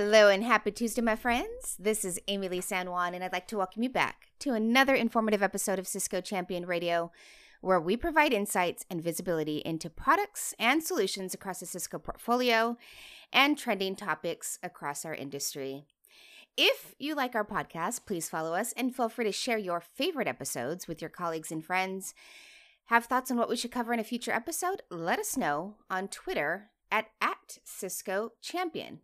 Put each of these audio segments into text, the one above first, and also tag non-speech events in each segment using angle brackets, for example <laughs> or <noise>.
Hello and happy Tuesday, my friends. This is Amilee San Juan, and I'd like to welcome you back to another informative episode of Cisco Champion Radio, where we provide insights and visibility into products and solutions across the Cisco portfolio and trending topics across our industry. If you like our podcast, please follow us and feel free to share your favorite episodes with your colleagues and friends. Have thoughts on what we should cover in a future episode? Let us know on Twitter at, at Cisco Champion.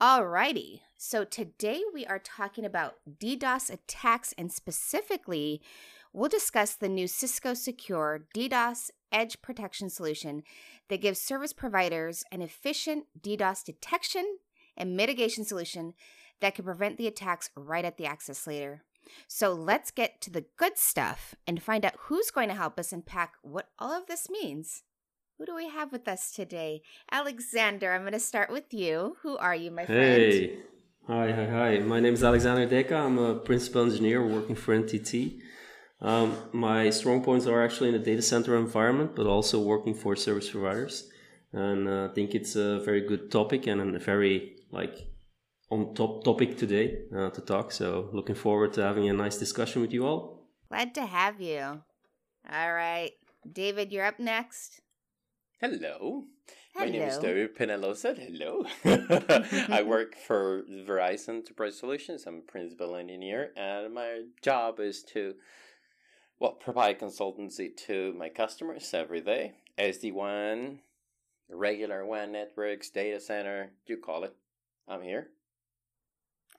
Alrighty, so today we are talking about DDoS attacks and specifically we'll discuss the new Cisco Secure DDoS Edge Protection Solution that gives service providers an efficient DDoS detection and mitigation solution that can prevent the attacks right at the access layer. So let's get to the good stuff and find out who's going to help us unpack what all of this means. Who do we have with us today? Alexander, I'm going to start with you. Who are you, my friend? Hey. Hi, hi, hi. My name is Alexander Deka. I'm a principal engineer working for NTT. Um, my strong points are actually in the data center environment, but also working for service providers. And uh, I think it's a very good topic and a very like on top topic today uh, to talk. So looking forward to having a nice discussion with you all. Glad to have you. All right, David, you're up next. Hello. Hello. My name is David Penalosa. Hello. <laughs> I work for Verizon Enterprise Solutions. I'm a principal engineer, and my job is to, well, provide consultancy to my customers every day. SD-WAN, regular WAN networks, data center, you call it. I'm here.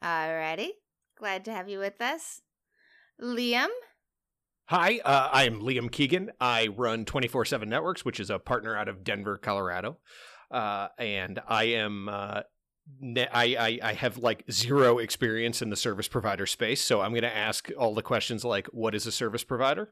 Alrighty. Glad to have you with us. Liam, Hi, uh, I'm Liam Keegan. I run 24 7 Networks, which is a partner out of Denver, Colorado. Uh, and I am. Uh, ne- I, I, I have like zero experience in the service provider space, so I'm going to ask all the questions like, "What is a service provider?"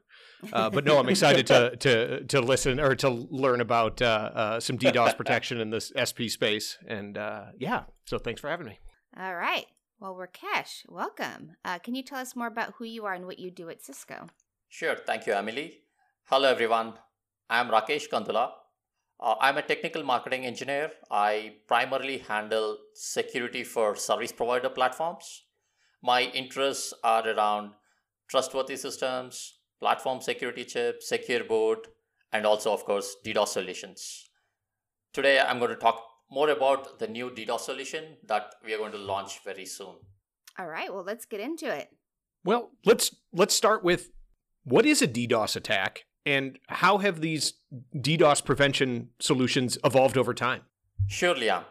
Uh, but no, I'm excited to <laughs> to to listen or to learn about uh, uh, some DDoS protection in this SP space, and uh, yeah. So thanks for having me. all right. Well, Rakesh, welcome. Uh, can you tell us more about who you are and what you do at Cisco? Sure, thank you, Emily. Hello, everyone. I'm Rakesh Kandula. Uh, I'm a technical marketing engineer. I primarily handle security for service provider platforms. My interests are around trustworthy systems, platform security chips, secure boot, and also, of course, DDoS solutions. Today, I'm going to talk more about the new DDoS solution that we are going to launch very soon. All right. Well, let's get into it. Well, let's let's start with what is a DDoS attack and how have these DDoS prevention solutions evolved over time? Sure, Liam.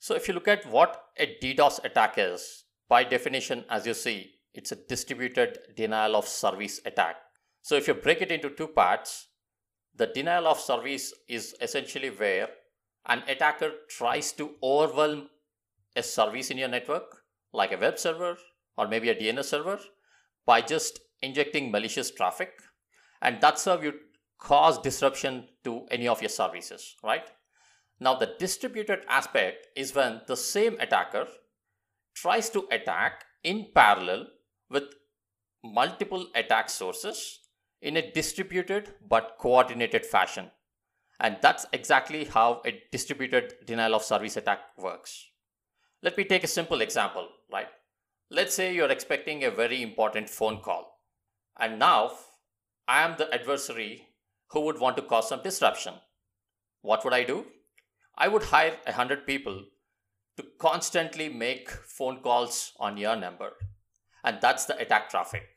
So, if you look at what a DDoS attack is, by definition, as you see, it's a distributed denial of service attack. So, if you break it into two parts, the denial of service is essentially where an attacker tries to overwhelm a service in your network, like a web server or maybe a DNS server, by just injecting malicious traffic. And that's how you cause disruption to any of your services, right? Now, the distributed aspect is when the same attacker tries to attack in parallel with multiple attack sources in a distributed but coordinated fashion. And that's exactly how a distributed denial of service attack works. Let me take a simple example, right? Let's say you're expecting a very important phone call. And now I am the adversary who would want to cause some disruption. What would I do? I would hire 100 people to constantly make phone calls on your number. And that's the attack traffic.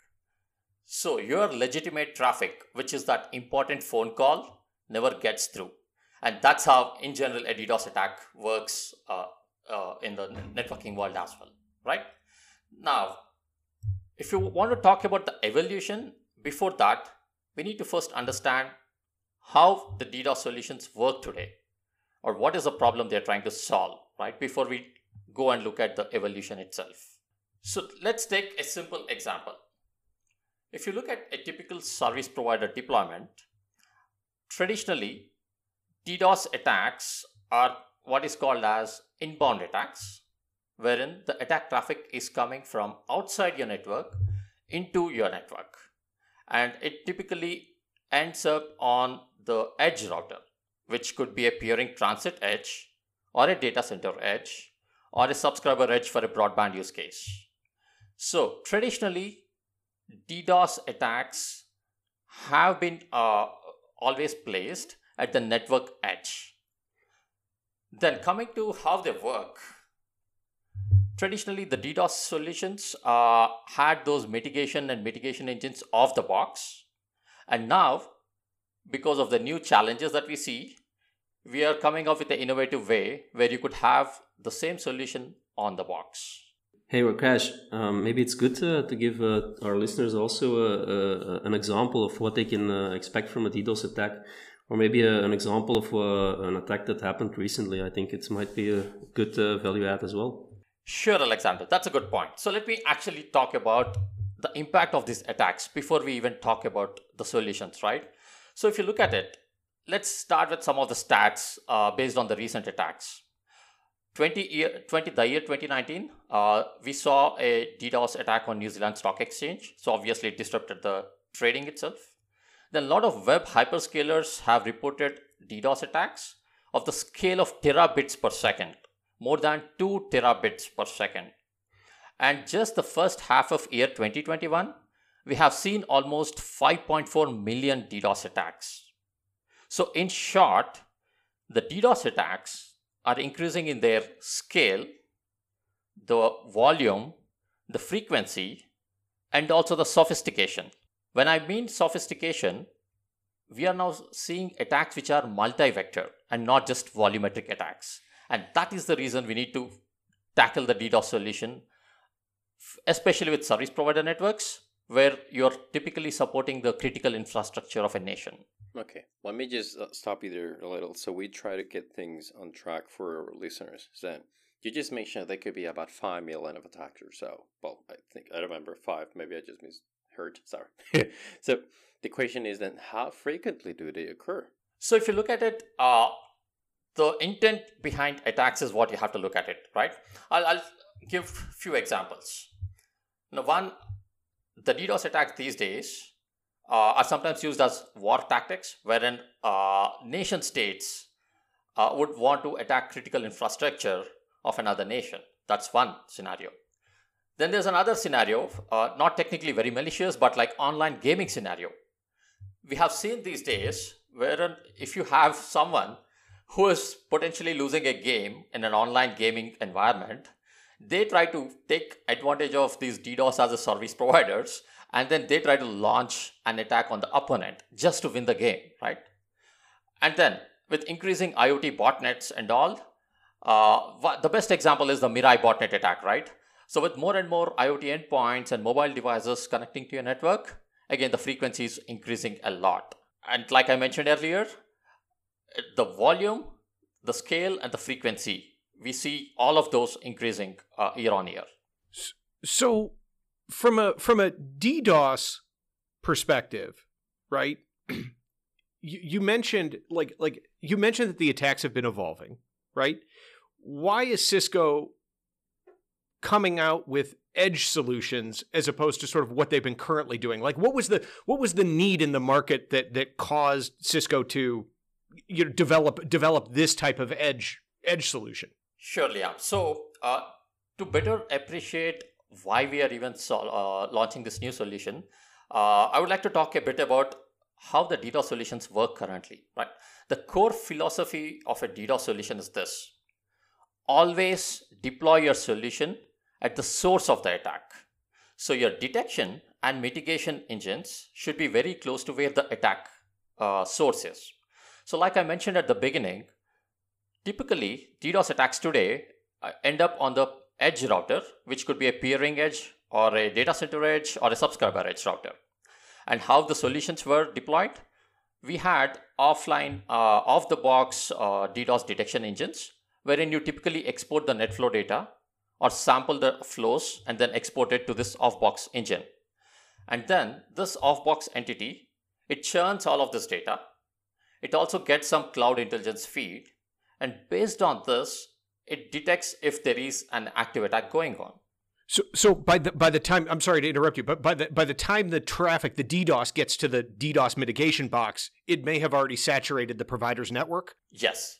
So your legitimate traffic, which is that important phone call, never gets through. And that's how, in general, a DDoS attack works uh, uh, in the networking world as well, right? Now, if you want to talk about the evolution, before that, we need to first understand how the DDoS solutions work today, or what is the problem they're trying to solve, right? Before we go and look at the evolution itself. So let's take a simple example. If you look at a typical service provider deployment, traditionally, DDoS attacks are what is called as inbound attacks, wherein the attack traffic is coming from outside your network into your network. And it typically ends up on the edge router, which could be a peering transit edge or a data center edge or a subscriber edge for a broadband use case. So, traditionally, DDoS attacks have been uh, always placed at the network edge. Then, coming to how they work, traditionally the DDoS solutions uh, had those mitigation and mitigation engines off the box. And now, because of the new challenges that we see, we are coming up with an innovative way where you could have the same solution on the box. Hey Rakesh, um, maybe it's good to, to give uh, our listeners also a, a, an example of what they can uh, expect from a DDoS attack, or maybe a, an example of uh, an attack that happened recently. I think it might be a good uh, value add as well. Sure, Alexander, that's a good point. So let me actually talk about the impact of these attacks before we even talk about the solutions, right? So if you look at it, let's start with some of the stats uh, based on the recent attacks. 20 year, 20, the year 2019, uh, we saw a DDoS attack on New Zealand Stock Exchange. So obviously it disrupted the trading itself. Then a lot of web hyperscalers have reported DDoS attacks of the scale of terabits per second, more than 2 terabits per second. And just the first half of year 2021, we have seen almost 5.4 million DDoS attacks. So in short, the DDoS attacks are increasing in their scale, the volume, the frequency, and also the sophistication. When I mean sophistication, we are now seeing attacks which are multi vector and not just volumetric attacks. And that is the reason we need to tackle the DDoS solution, especially with service provider networks, where you're typically supporting the critical infrastructure of a nation. Okay, let me just uh, stop you there a little. So we try to get things on track for our listeners. So you just mentioned there could be about five million of attacks or so. Well, I think I remember five. Maybe I just misheard. Sorry. <laughs> so the question is then, how frequently do they occur? So if you look at it, uh, the intent behind attacks is what you have to look at it, right? I'll, I'll give few examples. Now, one, the DDoS attack these days uh, are sometimes used as war tactics, wherein uh, nation states uh, would want to attack critical infrastructure of another nation. That's one scenario. Then there's another scenario, uh, not technically very malicious, but like online gaming scenario. We have seen these days wherein if you have someone who is potentially losing a game in an online gaming environment, they try to take advantage of these DDoS as a service providers and then they try to launch an attack on the opponent just to win the game, right? And then with increasing IoT botnets and all, uh, the best example is the Mirai botnet attack, right? So with more and more IoT endpoints and mobile devices connecting to your network, again, the frequency is increasing a lot. And like I mentioned earlier, the volume, the scale, and the frequency, we see all of those increasing uh, year on year. So from a from a DDoS perspective, right? <clears throat> you, you mentioned like like you mentioned that the attacks have been evolving, right? Why is Cisco coming out with edge solutions as opposed to sort of what they've been currently doing? Like what was the what was the need in the market that that caused Cisco to you know develop develop this type of edge edge solution? Surely, yeah. So uh, to better appreciate why we are even uh, launching this new solution, uh, I would like to talk a bit about how the DDoS solutions work currently. Right, the core philosophy of a DDoS solution is this: always deploy your solution at the source of the attack. So your detection and mitigation engines should be very close to where the attack uh, source is. So, like I mentioned at the beginning, typically DDoS attacks today uh, end up on the edge router, which could be a peering edge or a data center edge or a subscriber edge router. And how the solutions were deployed? We had offline, uh, off the box uh, DDoS detection engines, wherein you typically export the net flow data or sample the flows and then export it to this off box engine. And then this off box entity, it churns all of this data. It also gets some cloud intelligence feed. And based on this, it detects if there is an active attack going on. So, so by the by the time I'm sorry to interrupt you, but by the by the time the traffic, the DDoS gets to the DDoS mitigation box, it may have already saturated the provider's network. Yes,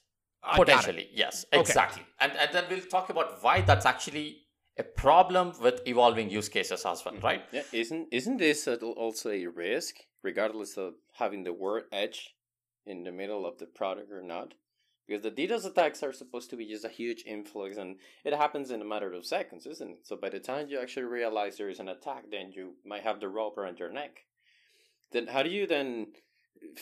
Potentially, yes, Okay. exactly. And, and then we'll talk about why that's actually a problem with evolving use cases as well, mm-hmm. right? Yeah, isn't isn't this also a risk, regardless of having the word edge in the middle of the product or not? Because the DDoS attacks are supposed to be just a huge influx, and it happens in a matter of seconds, isn't it? So by the time you actually realize there is an attack, then you might have the rope around your neck. Then how do you then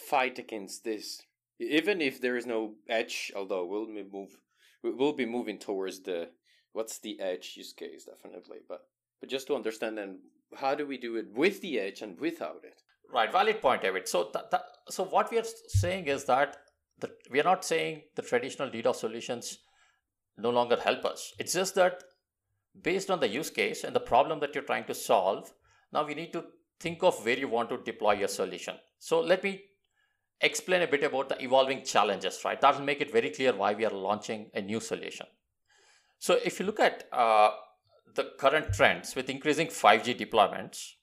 fight against this? Even if there is no edge, although we'll move, we- we'll be moving towards the what's the edge use case definitely, but but just to understand then how do we do it with the edge and without it? Right, valid point, David. So, th- th- so what we are saying is that the, we are not saying the traditional DDoS solutions no longer help us. It's just that based on the use case and the problem that you're trying to solve, now we need to think of where you want to deploy your solution. So, let me explain a bit about the evolving challenges, right? That will make it very clear why we are launching a new solution. So, if you look at uh, the current trends with increasing 5G deployments,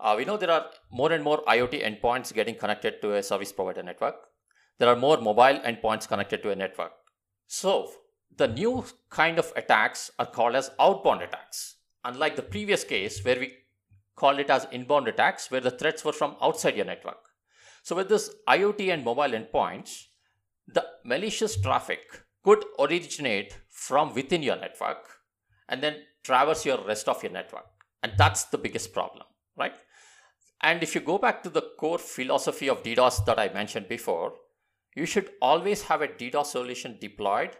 uh, we know there are more and more IoT endpoints getting connected to a service provider network. There are more mobile endpoints connected to a network. So, the new kind of attacks are called as outbound attacks. Unlike the previous case where we called it as inbound attacks, where the threats were from outside your network. So, with this IoT and mobile endpoints, the malicious traffic could originate from within your network and then traverse your rest of your network. And that's the biggest problem, right? And if you go back to the core philosophy of DDoS that I mentioned before, you should always have a DDoS solution deployed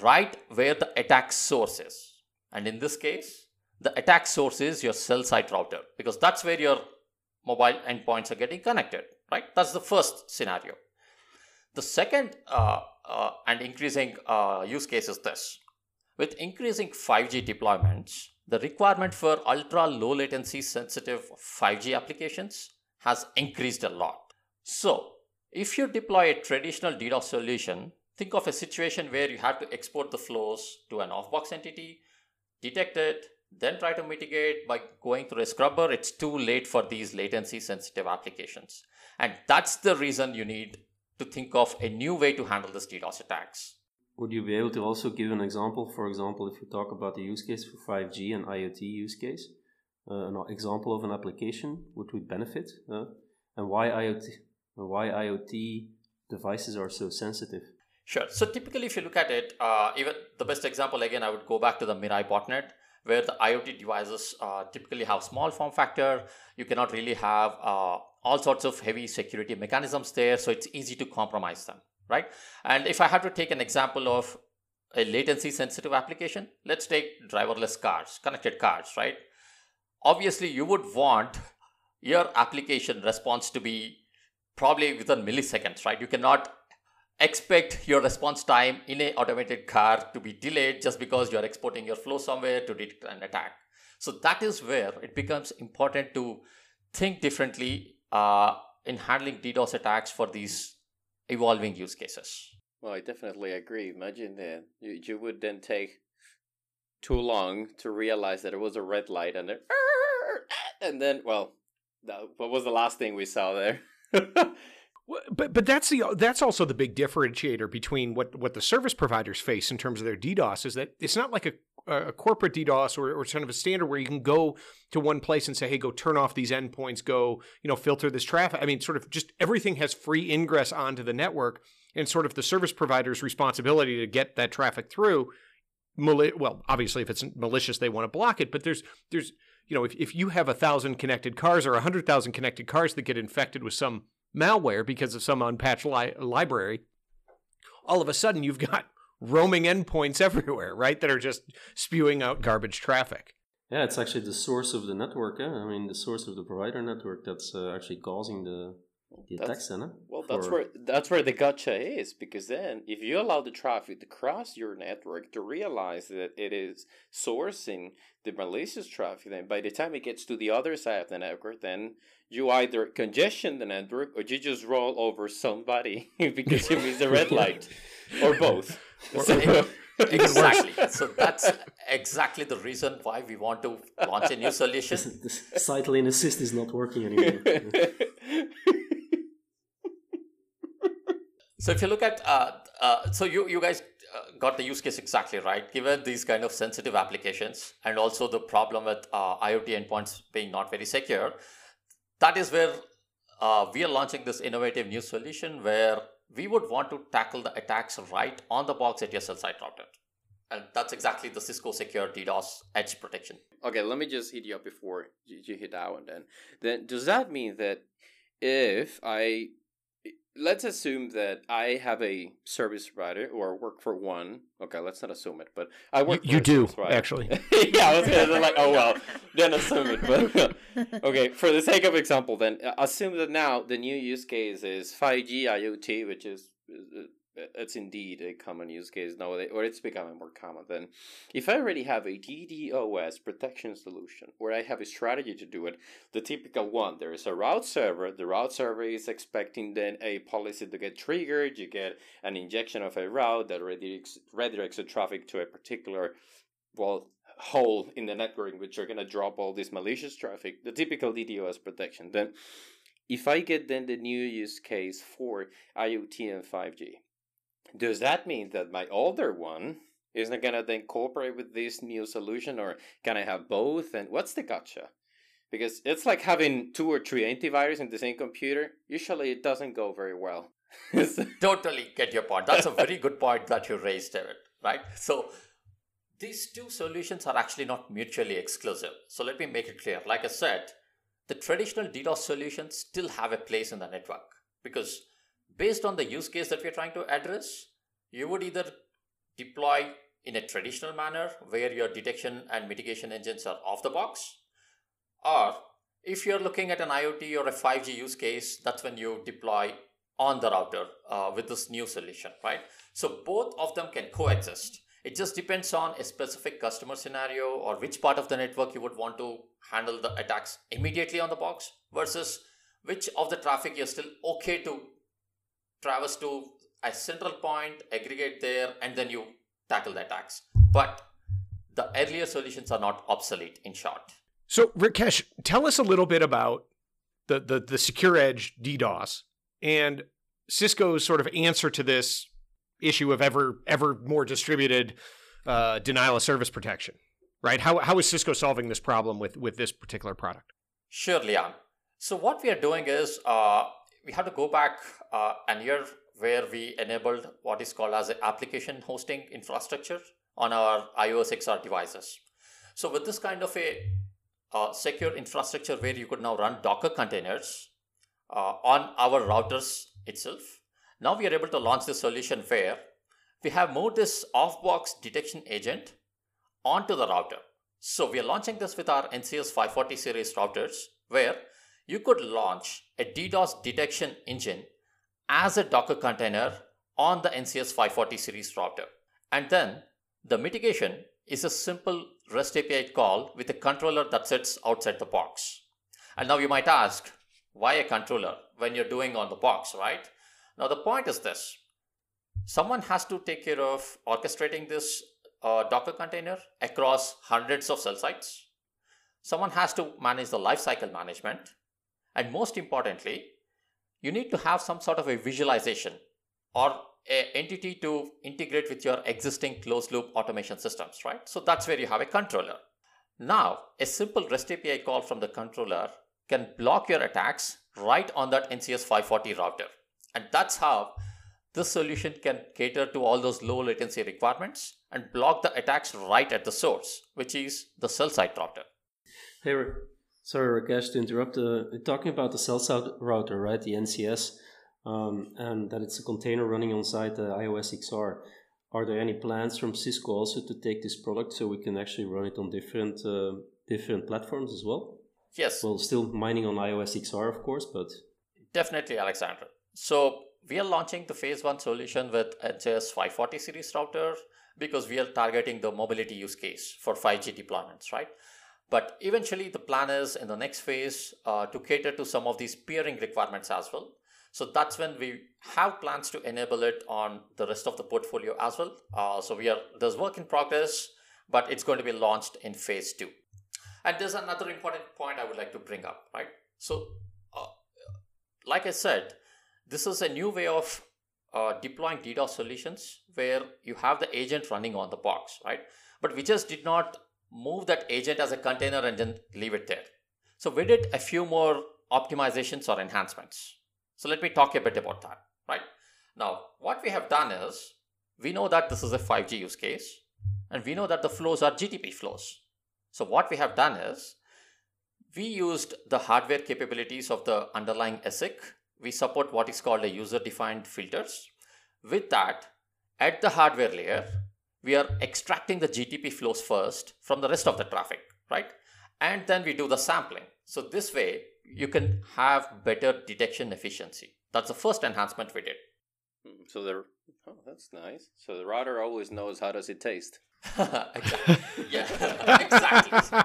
right where the attack source is. And in this case, the attack source is your cell site router because that's where your mobile endpoints are getting connected, right? That's the first scenario. The second uh, uh, and increasing uh, use case is this. With increasing 5G deployments, the requirement for ultra low latency sensitive 5G applications has increased a lot. So, if you deploy a traditional DDoS solution, think of a situation where you have to export the flows to an off box entity, detect it, then try to mitigate by going through a scrubber. It's too late for these latency sensitive applications. And that's the reason you need to think of a new way to handle these DDoS attacks. Would you be able to also give an example? For example, if we talk about the use case for 5G and IoT use case, uh, an example of an application which would benefit, uh, and why IoT, and why IoT devices are so sensitive. Sure. So typically, if you look at it, uh, even the best example again, I would go back to the Mirai botnet, where the IoT devices uh, typically have small form factor. You cannot really have uh, all sorts of heavy security mechanisms there, so it's easy to compromise them, right? And if I had to take an example of a latency sensitive application, let's take driverless cars, connected cars, right? Obviously, you would want your application response to be probably within milliseconds, right? You cannot expect your response time in a automated car to be delayed just because you're exporting your flow somewhere to detect an attack. So that is where it becomes important to think differently uh, in handling DDoS attacks for these evolving use cases. Well, I definitely agree. Imagine that you, you would then take too long to realize that it was a red light and then, <laughs> and then well, that, what was the last thing we saw there? <laughs> But but that's the that's also the big differentiator between what what the service providers face in terms of their DDoS is that it's not like a a corporate DDoS or, or sort of a standard where you can go to one place and say, hey, go turn off these endpoints, go, you know, filter this traffic. I mean, sort of just everything has free ingress onto the network and sort of the service provider's responsibility to get that traffic through. Well, obviously, if it's malicious, they want to block it, but there's there's you know, if, if you have a thousand connected cars or a hundred thousand connected cars that get infected with some malware because of some unpatched li- library, all of a sudden you've got roaming endpoints <laughs> everywhere, right? That are just spewing out garbage traffic. Yeah, it's actually the source of the network. Eh? I mean, the source of the provider network that's uh, actually causing the, the That's- attacks. Then, eh? Well, that's For- where that's where the gotcha is because then if you allow the traffic to cross your network to realize that it is sourcing the malicious traffic, then by the time it gets to the other side of the network, then you either congestion the network or you just roll over somebody <laughs> because you missed the red <laughs> light, or both. So- <laughs> Exactly. so that's exactly the reason why we want to launch a new <laughs> solution. this, this site lane assist is not working anymore. <laughs> So if you look at uh, uh, so you you guys uh, got the use case exactly right. Given these kind of sensitive applications and also the problem with uh, IoT endpoints being not very secure, that is where uh, we are launching this innovative new solution where we would want to tackle the attacks right on the box at your cell site router. And that's exactly the Cisco Secure DDoS Edge protection. Okay, let me just hit you up before you, you hit that one. Then, then does that mean that if I let's assume that I have a service provider or work for one. Okay, let's not assume it, but I work. You, you do actually. <laughs> yeah, I was gonna like, oh well, <laughs> then assume it. But <laughs> okay, for the sake of example, then uh, assume that now the new use case is five G IoT, which is it's indeed a common use case nowadays, or it's becoming more common. Then, if I already have a DDoS protection solution, or I have a strategy to do it, the typical one, there is a route server. The route server is expecting then a policy to get triggered. You get an injection of a route that redirects, redirects the traffic to a particular, well, hole in the network in which you're going to drop all this malicious traffic. The typical DDoS protection. Then, if I get then the new use case for IoT and 5G, does that mean that my older one isn't gonna then cooperate with this new solution, or can I have both? And what's the gotcha? Because it's like having two or three antivirus in the same computer. Usually, it doesn't go very well. <laughs> totally get your point. That's a very good point that you raised, David. Right? So these two solutions are actually not mutually exclusive. So let me make it clear. Like I said, the traditional DDoS solutions still have a place in the network because based on the use case that we're trying to address, you would either deploy in a traditional manner where your detection and mitigation engines are off the box, or if you're looking at an IoT or a 5G use case, that's when you deploy on the router uh, with this new solution, right? So both of them can coexist. It just depends on a specific customer scenario or which part of the network you would want to handle the attacks immediately on the box versus which of the traffic you're still okay to traverse to a central point, aggregate there, and then you tackle the attacks. But the earlier solutions are not obsolete, in short. So, Rakesh, tell us a little bit about the, the, the Secure Edge DDoS and Cisco's sort of answer to this issue of ever ever more distributed uh, denial of service protection, right? How, how is Cisco solving this problem with, with this particular product? Sure, Liam. So what we are doing is uh, we have to go back uh, an year where we enabled what is called as application hosting infrastructure on our IOS XR devices. So with this kind of a uh, secure infrastructure where you could now run Docker containers uh, on our routers itself, now we are able to launch this solution where we have moved this off-box detection agent onto the router. So we are launching this with our NCS 540 series routers where you could launch a DDoS detection engine as a Docker container on the NCS 540 series router. And then the mitigation is a simple REST API call with a controller that sits outside the box. And now you might ask, why a controller when you're doing on the box, right? Now the point is this. Someone has to take care of orchestrating this uh, Docker container across hundreds of cell sites. Someone has to manage the lifecycle management and most importantly, you need to have some sort of a visualization or an entity to integrate with your existing closed loop automation systems, right? So that's where you have a controller. Now, a simple REST API call from the controller can block your attacks right on that NCS 540 router. And that's how this solution can cater to all those low latency requirements and block the attacks right at the source, which is the cell site router. Hey, Sorry, Rakesh, to interrupt. Uh, talking about the cell site router, right? The NCS, um, and that it's a container running on site the IOS XR. Are there any plans from Cisco also to take this product so we can actually run it on different uh, different platforms as well? Yes. Well, still mining on IOS XR, of course, but definitely, Alexander. So we are launching the phase one solution with NCS 540 series router because we are targeting the mobility use case for 5G deployments, right? But eventually, the plan is in the next phase uh, to cater to some of these peering requirements as well. So that's when we have plans to enable it on the rest of the portfolio as well. Uh, so we are there's work in progress, but it's going to be launched in phase two. And there's another important point I would like to bring up, right? So, uh, like I said, this is a new way of uh, deploying DDoS solutions where you have the agent running on the box, right? But we just did not move that agent as a container and then leave it there. So we did a few more optimizations or enhancements. So let me talk a bit about that, right? Now, what we have done is we know that this is a 5G use case and we know that the flows are GTP flows. So what we have done is we used the hardware capabilities of the underlying ASIC. We support what is called a user defined filters. With that, at the hardware layer, we are extracting the GTP flows first from the rest of the traffic, right? And then we do the sampling. So this way, you can have better detection efficiency. That's the first enhancement we did. Hmm, so the oh, that's nice. So the router always knows how does it taste. <laughs> exactly. yeah, <laughs> exactly.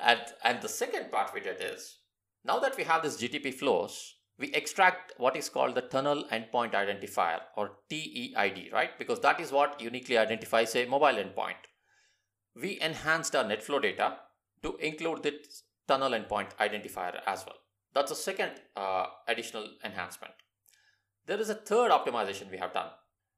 And and the second part we did is now that we have this GTP flows, we extract what is called the tunnel endpoint identifier or TEID, right? Because that is what uniquely identifies a mobile endpoint. We enhanced our NetFlow data to include this tunnel endpoint identifier as well. That's a second uh, additional enhancement. There is a third optimization we have done.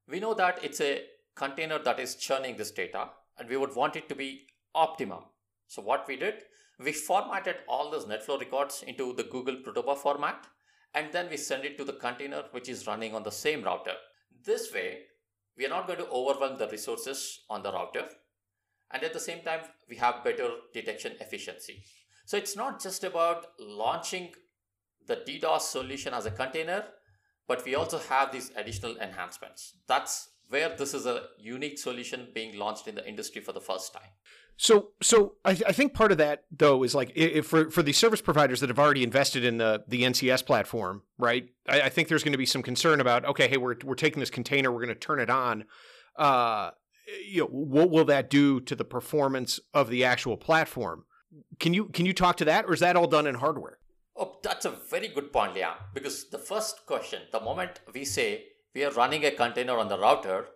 We know that it's a container that is churning this data and we would want it to be optimum. So what we did, we formatted all those NetFlow records into the Google Protobuf format and then we send it to the container which is running on the same router. This way, we are not going to overwhelm the resources on the router and at the same time, we have better detection efficiency. So it's not just about launching the DDoS solution as a container, but we also have these additional enhancements. That's where this is a unique solution being launched in the industry for the first time. So, so I, I think part of that though is like if for for the service providers that have already invested in the the NCS platform, right? I, I think there's going to be some concern about okay, hey, we're we're taking this container, we're going to turn it on. Uh, you know, what will that do to the performance of the actual platform? Can you can you talk to that, or is that all done in hardware? Oh, that's a very good point, Liam. Because the first question, the moment we say we are running a container on the router,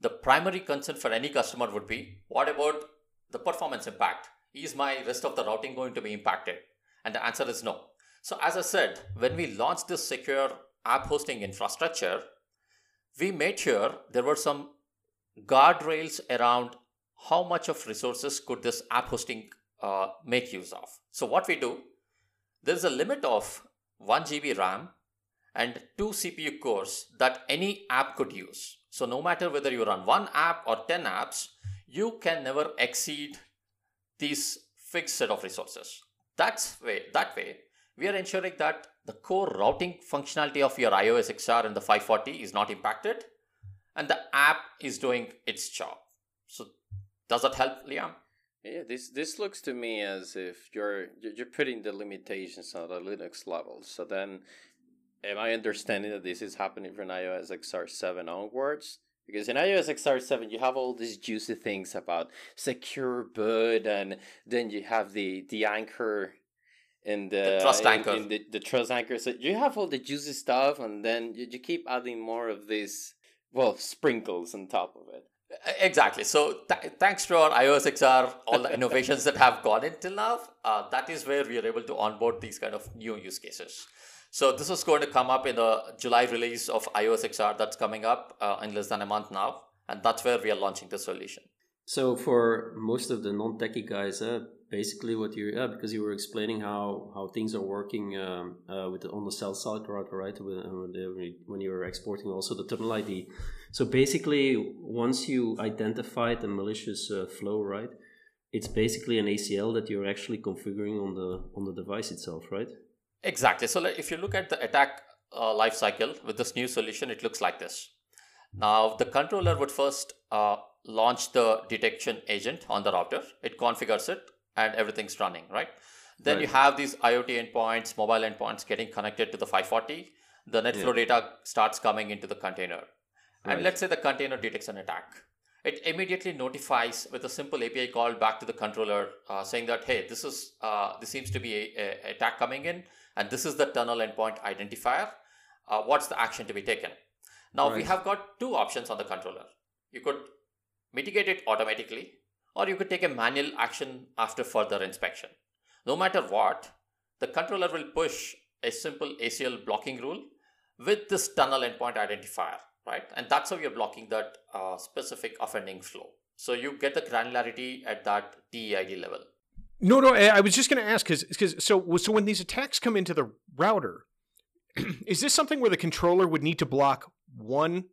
the primary concern for any customer would be what about the performance impact? Is my rest of the routing going to be impacted? And the answer is no. So, as I said, when we launched this secure app hosting infrastructure, we made sure there were some guardrails around how much of resources could this app hosting uh, make use of. So, what we do, there is a limit of 1 GB RAM and 2 CPU cores that any app could use. So, no matter whether you run one app or 10 apps, you can never exceed these fixed set of resources. That's way that way we are ensuring that the core routing functionality of your IOS XR and the 540 is not impacted and the app is doing its job. So does that help, Liam? Yeah, this this looks to me as if you're you're putting the limitations on the Linux level. So then, am I understanding that this is happening from IOS XR seven onwards? Because in IOS XR 7, you have all these juicy things about secure boot, and then you have the, the anchor and the, the trust anchor. In, in the, the trust anchor. So you have all the juicy stuff, and then you, you keep adding more of these, well, sprinkles on top of it. Exactly. So th- thanks to our IOS XR, all the innovations that have gone in till now, uh, that is where we are able to onboard these kind of new use cases. So this is going to come up in the July release of IOS XR that's coming up uh, in less than a month now, and that's where we are launching the solution. So for most of the non-techie guys, uh, basically what you uh, because you were explaining how, how things are working um, uh, with the, on the cell site router, right? When, uh, when you're exporting also the terminal ID. So basically, once you identify the malicious uh, flow, right? It's basically an ACL that you're actually configuring on the on the device itself, right? Exactly. So if you look at the attack uh, life cycle with this new solution, it looks like this. Now, the controller would first uh, launch the detection agent on the router. It configures it and everything's running, right? Then right. you have these IoT endpoints, mobile endpoints getting connected to the 540. The NetFlow yeah. data starts coming into the container. Right. And let's say the container detects an attack. It immediately notifies with a simple API call back to the controller uh, saying that, hey, this is uh, this seems to be a, a attack coming in and this is the tunnel endpoint identifier. Uh, what's the action to be taken? Now right. we have got two options on the controller. You could mitigate it automatically, or you could take a manual action after further inspection. No matter what, the controller will push a simple ACL blocking rule with this tunnel endpoint identifier, right? And that's how you're blocking that uh, specific offending flow. So you get the granularity at that TEID level. No, no, eh, I was just going to ask because because so so when these attacks come into the router, <clears throat> is this something where the controller would need to block one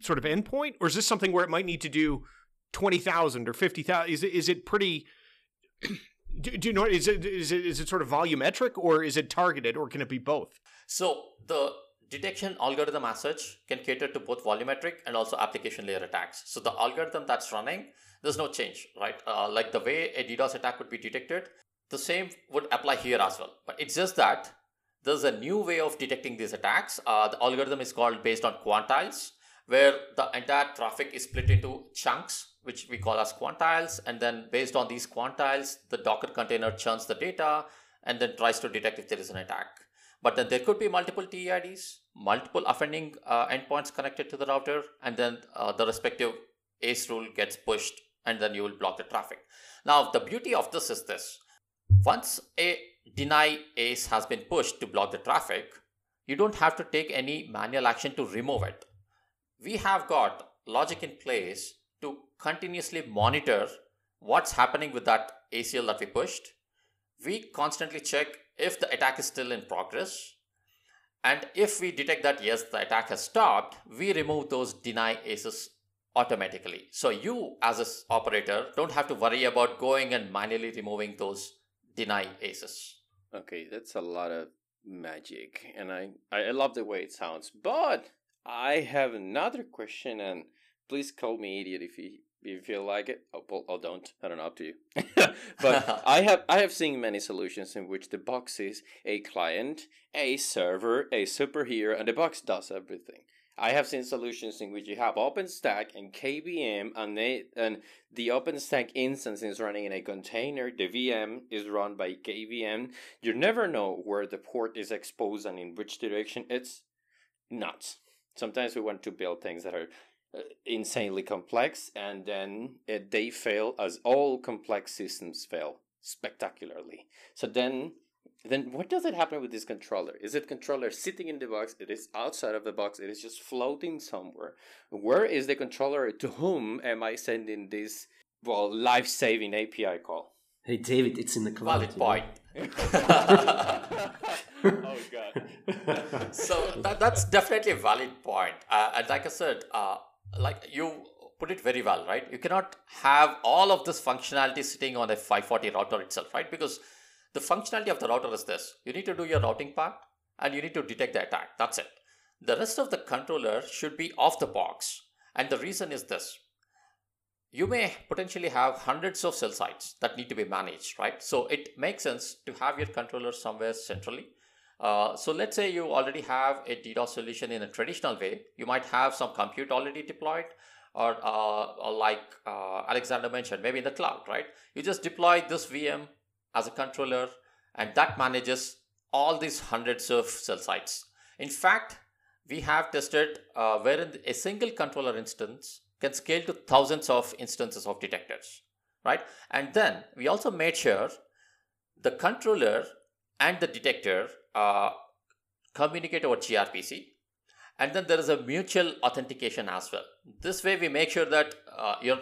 sort of endpoint, or is this something where it might need to do twenty thousand or fifty thousand? Is it is it pretty? <clears throat> Do, do, you know is it is it is it sort of volumetric or is it targeted or can it be both? So the detection algorithm as such can cater to both volumetric and also application layer attacks. So the algorithm that's running, there's no change, right? Uh, like the way a DDoS attack would be detected, the same would apply here as well. But it's just that there's a new way of detecting these attacks. Uh, the algorithm is called based on quantiles, where the entire traffic is split into chunks which we call as quantiles. And then based on these quantiles, the Docker container churns the data and then tries to detect if there is an attack. But then there could be multiple TEIDs, multiple offending uh, endpoints connected to the router, and then uh, the respective ACE rule gets pushed, and then you will block the traffic. Now, the beauty of this is this once a deny ACE has been pushed to block the traffic, you don't have to take any manual action to remove it. We have got logic in place to continuously monitor what's happening with that ACL that we pushed. We constantly check if the attack is still in progress. And if we detect that yes, the attack has stopped, we remove those deny ACEs automatically. So you as an operator don't have to worry about going and manually removing those deny ACEs. Okay, that's a lot of magic, and I I love the way it sounds. But I have another question, and please call me idiot if you if you feel like it. Oh, well, oh, don't. I don't know. Up to you. <laughs> but <laughs> I have I have seen many solutions in which the box is a client, a server, a superhero, and the box does everything. I have seen solutions in which you have OpenStack and KVM, and they, and the OpenStack instance is running in a container. The VM is run by KVM. You never know where the port is exposed and in which direction. It's nuts. Sometimes we want to build things that are uh, insanely complex, and then uh, they fail as all complex systems fail spectacularly. So then, then what does it happen with this controller? Is it controller sitting in the box? It is outside of the box. It is just floating somewhere. Where is the controller? To whom am I sending this well life-saving API call? Hey David, it's in the cloud. Valid point. <laughs> oh god. <laughs> so that, that's definitely a valid point. Uh, and like I said, uh, like you put it very well, right? You cannot have all of this functionality sitting on a 540 router itself, right? Because the functionality of the router is this you need to do your routing part and you need to detect the attack. That's it. The rest of the controller should be off the box. And the reason is this you may potentially have hundreds of cell sites that need to be managed, right? So it makes sense to have your controller somewhere centrally uh, so let's say you already have a DDoS solution in a traditional way. You might have some compute already deployed, or, uh, or like uh, Alexander mentioned, maybe in the cloud, right? You just deploy this VM as a controller, and that manages all these hundreds of cell sites. In fact, we have tested uh, wherein a single controller instance can scale to thousands of instances of detectors, right? And then we also made sure the controller and the detector uh, communicate over gRPC. And then there is a mutual authentication as well. This way, we make sure that uh, your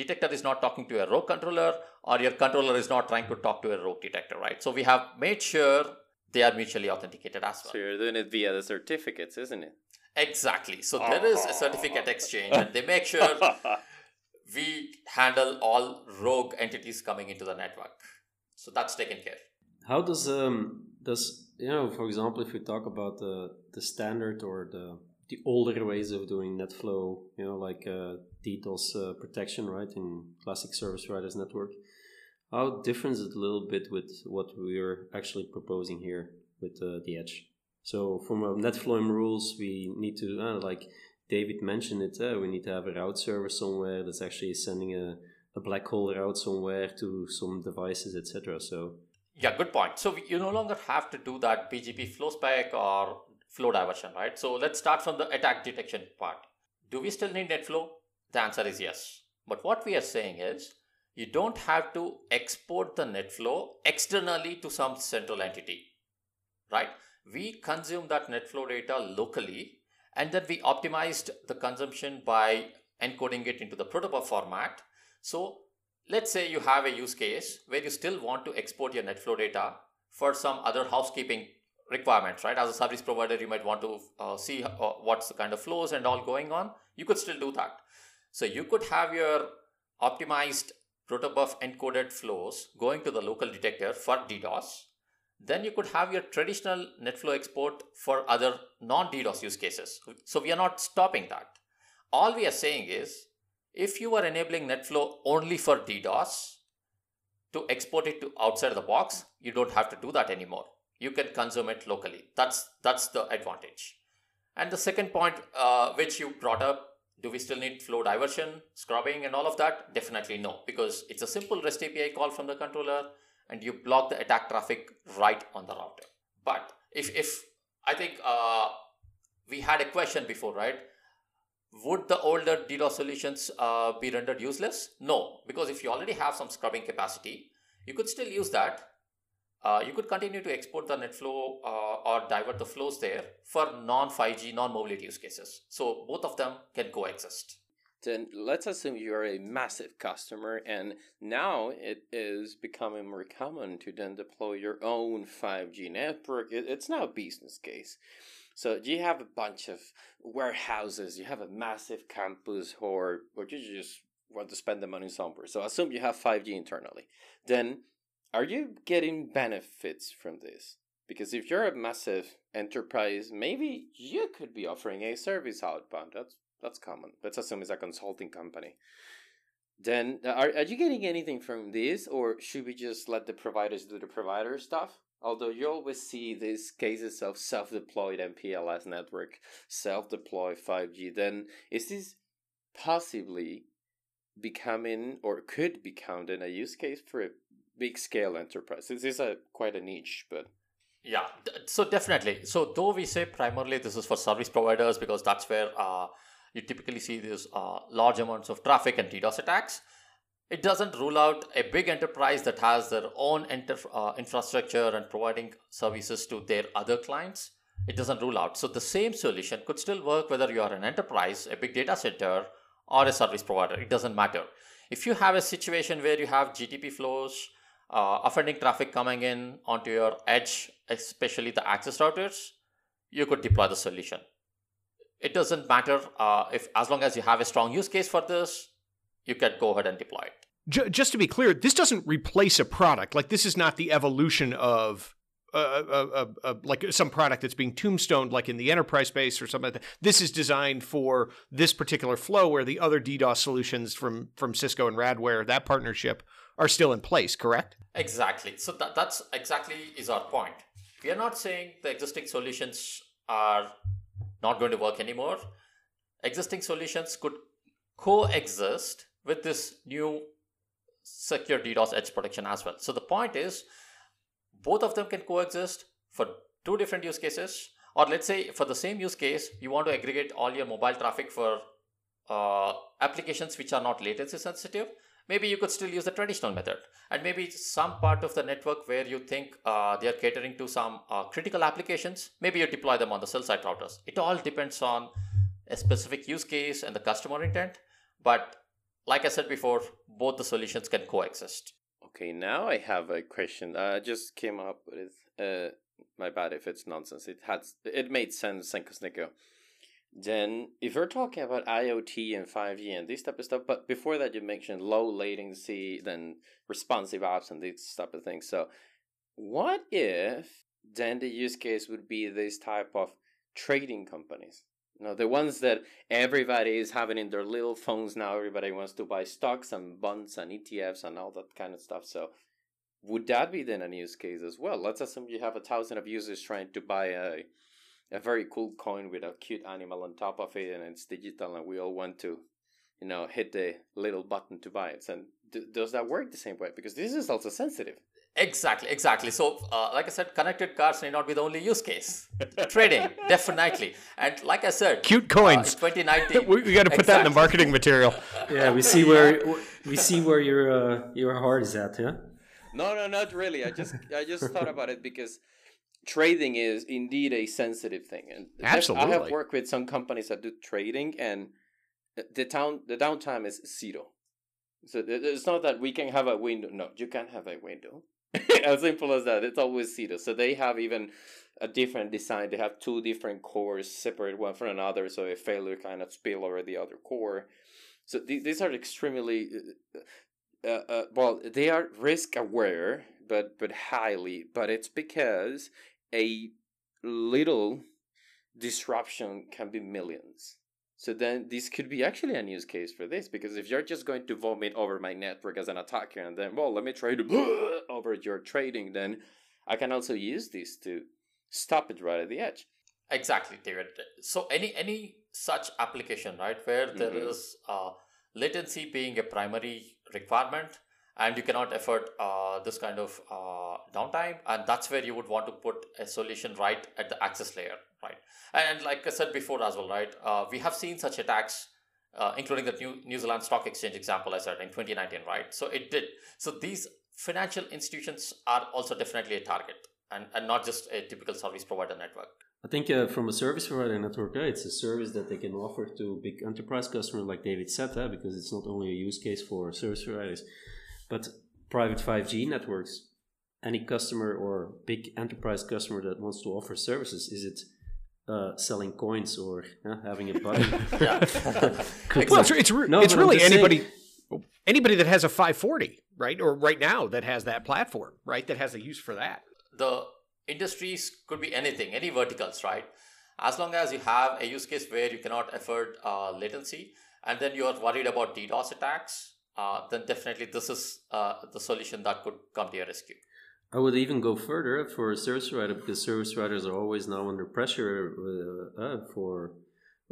detector is not talking to a rogue controller or your controller is not trying to talk to a rogue detector, right? So we have made sure they are mutually authenticated as well. So you're doing it via the certificates, isn't it? Exactly. So there is a certificate exchange, and they make sure <laughs> we handle all rogue entities coming into the network. So that's taken care. How does um does you know, for example, if we talk about the the standard or the the older ways of doing NetFlow, you know, like uh, DDoS uh, protection, right, in classic service providers network, how different is it a little bit with what we're actually proposing here with uh, the edge? So from a NetFlow rules, we need to, uh, like David mentioned it, uh, we need to have a route server somewhere that's actually sending a, a black hole route somewhere to some devices, etc. So yeah, good point. So you no longer have to do that BGP flow spec or flow diversion, right? So let's start from the attack detection part. Do we still need NetFlow? The answer is yes. But what we are saying is you don't have to export the net flow externally to some central entity, right? we consume that net flow data locally and then we optimized the consumption by encoding it into the protobuf format. So let's say you have a use case where you still want to export your net flow data for some other housekeeping requirements, right? As a service provider, you might want to uh, see uh, what's the kind of flows and all going on. You could still do that. So you could have your optimized protobuf encoded flows going to the local detector for DDoS. Then you could have your traditional NetFlow export for other non DDoS use cases. So we are not stopping that. All we are saying is if you are enabling NetFlow only for DDoS to export it to outside the box, you don't have to do that anymore. You can consume it locally. That's that's the advantage. And the second point, uh, which you brought up, do we still need flow diversion, scrubbing, and all of that? Definitely no, because it's a simple REST API call from the controller, and you block the attack traffic right on the router. But if if I think uh, we had a question before, right? Would the older DDoS solutions uh, be rendered useless? No, because if you already have some scrubbing capacity, you could still use that. Uh, you could continue to export the NetFlow uh, or divert the flows there for non 5G, non mobility use cases. So both of them can coexist. Then let's assume you're a massive customer, and now it is becoming more common to then deploy your own 5G network. It's now a business case. So you have a bunch of warehouses, you have a massive campus, or or you just want to spend the money somewhere. So assume you have 5G internally. Then are you getting benefits from this? Because if you're a massive enterprise, maybe you could be offering a service outbound. That's that's common. Let's assume it's a consulting company. Then uh, are, are you getting anything from this or should we just let the providers do the provider stuff? Although you always see these cases of self deployed MPLS network, self deploy 5G, then is this possibly becoming or could become then a use case for a big scale enterprise? This is a quite a niche, but yeah, so definitely. So though we say primarily this is for service providers because that's where uh, you typically see these uh, large amounts of traffic and DDoS attacks. It doesn't rule out a big enterprise that has their own enter, uh, infrastructure and providing services to their other clients. It doesn't rule out. So the same solution could still work whether you are an enterprise, a big data center, or a service provider. It doesn't matter. If you have a situation where you have GTP flows, uh, offending traffic coming in onto your edge, especially the access routers, you could deploy the solution. It doesn't matter uh, if as long as you have a strong use case for this, you can go ahead and deploy it. Just to be clear, this doesn't replace a product. Like this is not the evolution of uh, uh, uh, like some product that's being tombstoned, like in the enterprise space or something like that. This is designed for this particular flow, where the other DDoS solutions from from Cisco and Radware, that partnership, are still in place. Correct? Exactly. So that, that's exactly is our point. We are not saying the existing solutions are not going to work anymore. Existing solutions could coexist with this new secure DDoS edge protection as well. So the point is, both of them can coexist for two different use cases. Or let's say for the same use case, you want to aggregate all your mobile traffic for uh, applications which are not latency sensitive. Maybe you could still use the traditional method. And maybe some part of the network where you think uh, they are catering to some uh, critical applications, maybe you deploy them on the cell site routers. It all depends on a specific use case and the customer intent. But like I said before, both the solutions can coexist. Okay, now I have a question. Uh, I just came up with. Uh, my bad if it's nonsense. It had it made sense, Senkos Nico. Then, if you're talking about IoT and 5G and this type of stuff, but before that, you mentioned low latency, then responsive apps and this type of thing. So, what if then the use case would be this type of trading companies? You know, the ones that everybody is having in their little phones now. Everybody wants to buy stocks and bonds and ETFs and all that kind of stuff. So, would that be then a use case as well? Let's assume you have a thousand of users trying to buy a a very cool coin with a cute animal on top of it, and it's digital, and we all want to, you know, hit the little button to buy it. And d- does that work the same way? Because this is also sensitive. Exactly, exactly. So, uh, like I said, connected cars may not be the only use case. <laughs> Trading, definitely. And like I said, cute coins. Uh, 2019. <laughs> we, we got to put exactly. that in the marketing material. Yeah, we see where we see where your uh, your heart is at. Yeah. No, no, not really. I just I just thought about it because trading is indeed a sensitive thing, and Absolutely. I have worked with some companies that do trading, and the town the downtime is zero. So it's not that we can have a window. No, you can't have a window. <laughs> as simple as that. It's always zero. So they have even a different design. They have two different cores separate one from another, so a failure cannot spill over the other core. So th- these are extremely uh, uh, uh, well. They are risk aware, but but highly. But it's because a little disruption can be millions. So then this could be actually a use case for this because if you're just going to vomit over my network as an attacker and then well let me try to <sniffs> over your trading then I can also use this to stop it right at the edge. Exactly, David. So any any such application, right, where there Mhm. is uh, latency being a primary requirement, and you cannot afford uh, this kind of uh, downtime, and that's where you would want to put a solution right at the access layer, right? And like I said before as well, right, uh, we have seen such attacks. Uh, including the New, New Zealand Stock Exchange example I said in 2019, right? So it did. So these financial institutions are also definitely a target and, and not just a typical service provider network. I think uh, from a service provider network, uh, it's a service that they can offer to big enterprise customers, like David said, uh, because it's not only a use case for service providers, but private 5G networks. Any customer or big enterprise customer that wants to offer services, is it uh, selling coins or uh, having a <laughs> button? <laughs> Well, it's, it's, re- No, it's really just saying- anybody anybody that has a 540, right? Or right now that has that platform, right? That has a use for that. the industries could be anything, any verticals, right? As long as you have a use case where you cannot afford uh, latency and then you're worried about DDoS attacks, uh, then definitely this is uh, the solution that could come to your rescue. I would even go further for a service provider because service providers are always now under pressure uh, uh, for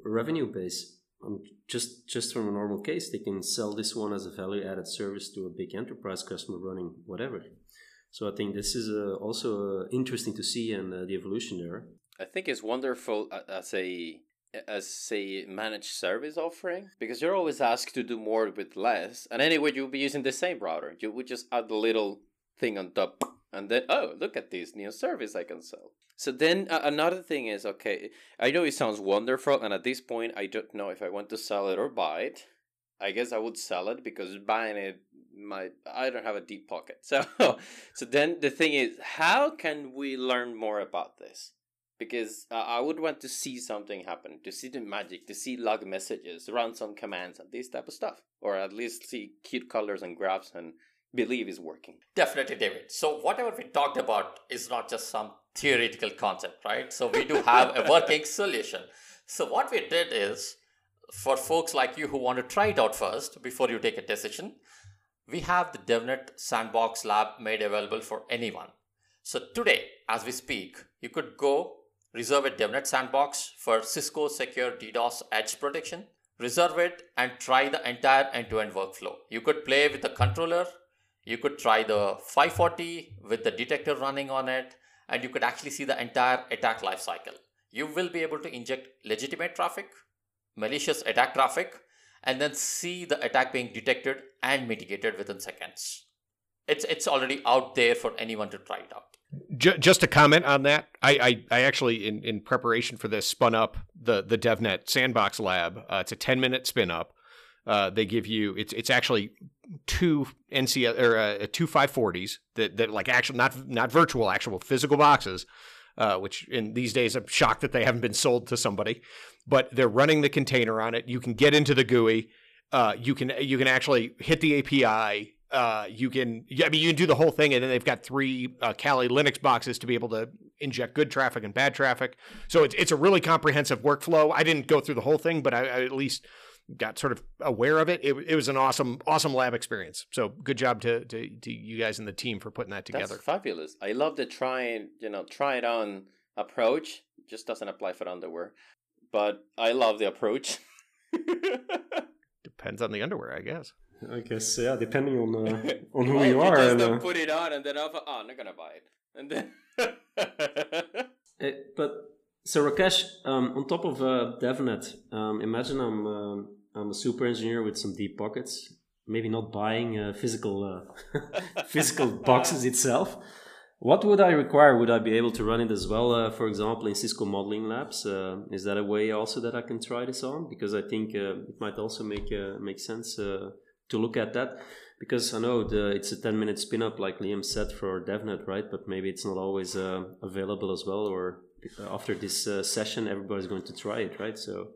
revenue base. Um, just just from a normal case, they can sell this one as a value added service to a big enterprise customer running whatever. So I think this is uh, also uh, interesting to see and uh, the evolution there. I think it's wonderful a- as a as a managed service offering because you're always asked to do more with less. And anyway, you'll be using the same router. You would just add a little thing on top, and then oh, look at this new service I can sell. So then uh, another thing is okay. I know it sounds wonderful, and at this point, I don't know if I want to sell it or buy it. I guess I would sell it because buying it my I don't have a deep pocket. <laughs> So so then the thing is, how can we learn more about this? Because uh, I would want to see something happen, to see the magic, to see log messages, run some commands, and this type of stuff, or at least see cute colors and graphs and believe is working. Definitely, David. So, whatever we talked about is not just some theoretical concept, right? So, we do have a working <laughs> solution. So, what we did is for folks like you who want to try it out first before you take a decision, we have the DevNet Sandbox Lab made available for anyone. So, today, as we speak, you could go reserve a DevNet Sandbox for Cisco Secure DDoS Edge Protection. Reserve it and try the entire end to end workflow. You could play with the controller, you could try the 540 with the detector running on it, and you could actually see the entire attack lifecycle. You will be able to inject legitimate traffic, malicious attack traffic, and then see the attack being detected and mitigated within seconds. It's it's already out there for anyone to try it out. Just to comment on that, I, I, I actually, in, in preparation for this, spun up the the DevNet Sandbox Lab. Uh, it's a ten minute spin up. Uh, they give you it's it's actually two NC or uh, two five forties that that like actual not not virtual actual physical boxes. Uh, which in these days I'm shocked that they haven't been sold to somebody, but they're running the container on it. You can get into the GUI. Uh, you can you can actually hit the API uh, you can, I mean, you can do the whole thing, and then they've got three uh, Kali Linux boxes to be able to inject good traffic and bad traffic. So it's it's a really comprehensive workflow. I didn't go through the whole thing, but I, I at least got sort of aware of it. it. It was an awesome, awesome lab experience. So good job to, to, to you guys and the team for putting that together. That's fabulous. I love the try and you know try it on approach. Just doesn't apply for underwear, but I love the approach. <laughs> Depends on the underwear, I guess. I guess yeah, depending on uh, <laughs> on who Well, you are. just and, uh, put it on and then I'll, oh, I'm not gonna buy it, and then. Uh, <laughs> but so Rakesh, um, on top of uh, DevNet, um, imagine I'm um I'm a super engineer with some deep pockets. Maybe not buying uh, physical uh, <laughs> physical boxes itself, What would I require? Would I be able to run it as well, uh, for example, in Cisco Modeling Labs? Uh, is that a way also that I can try this on? Because I think uh, it might also make uh, make sense uh, to look at that. Because I know the, it's a 10 minute spin up, like Liam said, for DevNet, right? But maybe it's not always uh, available as well. Or after this session, everybody's going to try it, right? So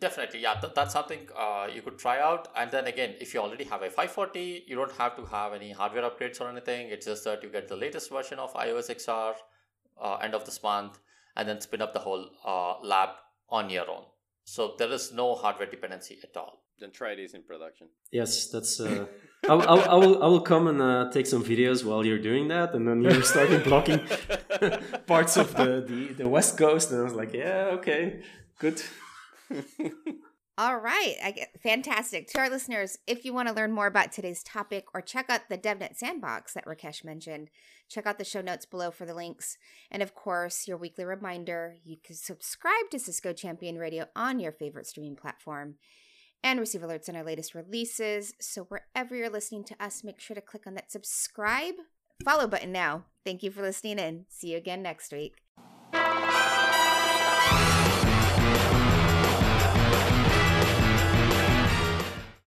Definitely, yeah, th- that's something uh, you could try out. And then again, if you already have a 540, you don't have to have any hardware upgrades or anything. It's just that you get the latest version of IOS XR uh, end of this month, and then spin up the whole uh, lab on your own. So there is no hardware dependency at all. Then try these in production. Yes, that's. Uh, I, I, I, will. I will come and uh, take some videos while you're doing that, and then you're <laughs> starting blocking <laughs> parts of the, the the West Coast, and I was like, yeah, okay, good. <laughs> All right. I get, fantastic. To our listeners, if you want to learn more about today's topic or check out the DevNet Sandbox that Rakesh mentioned, check out the show notes below for the links. And of course, your weekly reminder you can subscribe to Cisco Champion Radio on your favorite streaming platform and receive alerts on our latest releases. So wherever you're listening to us, make sure to click on that subscribe, follow button now. Thank you for listening in. See you again next week.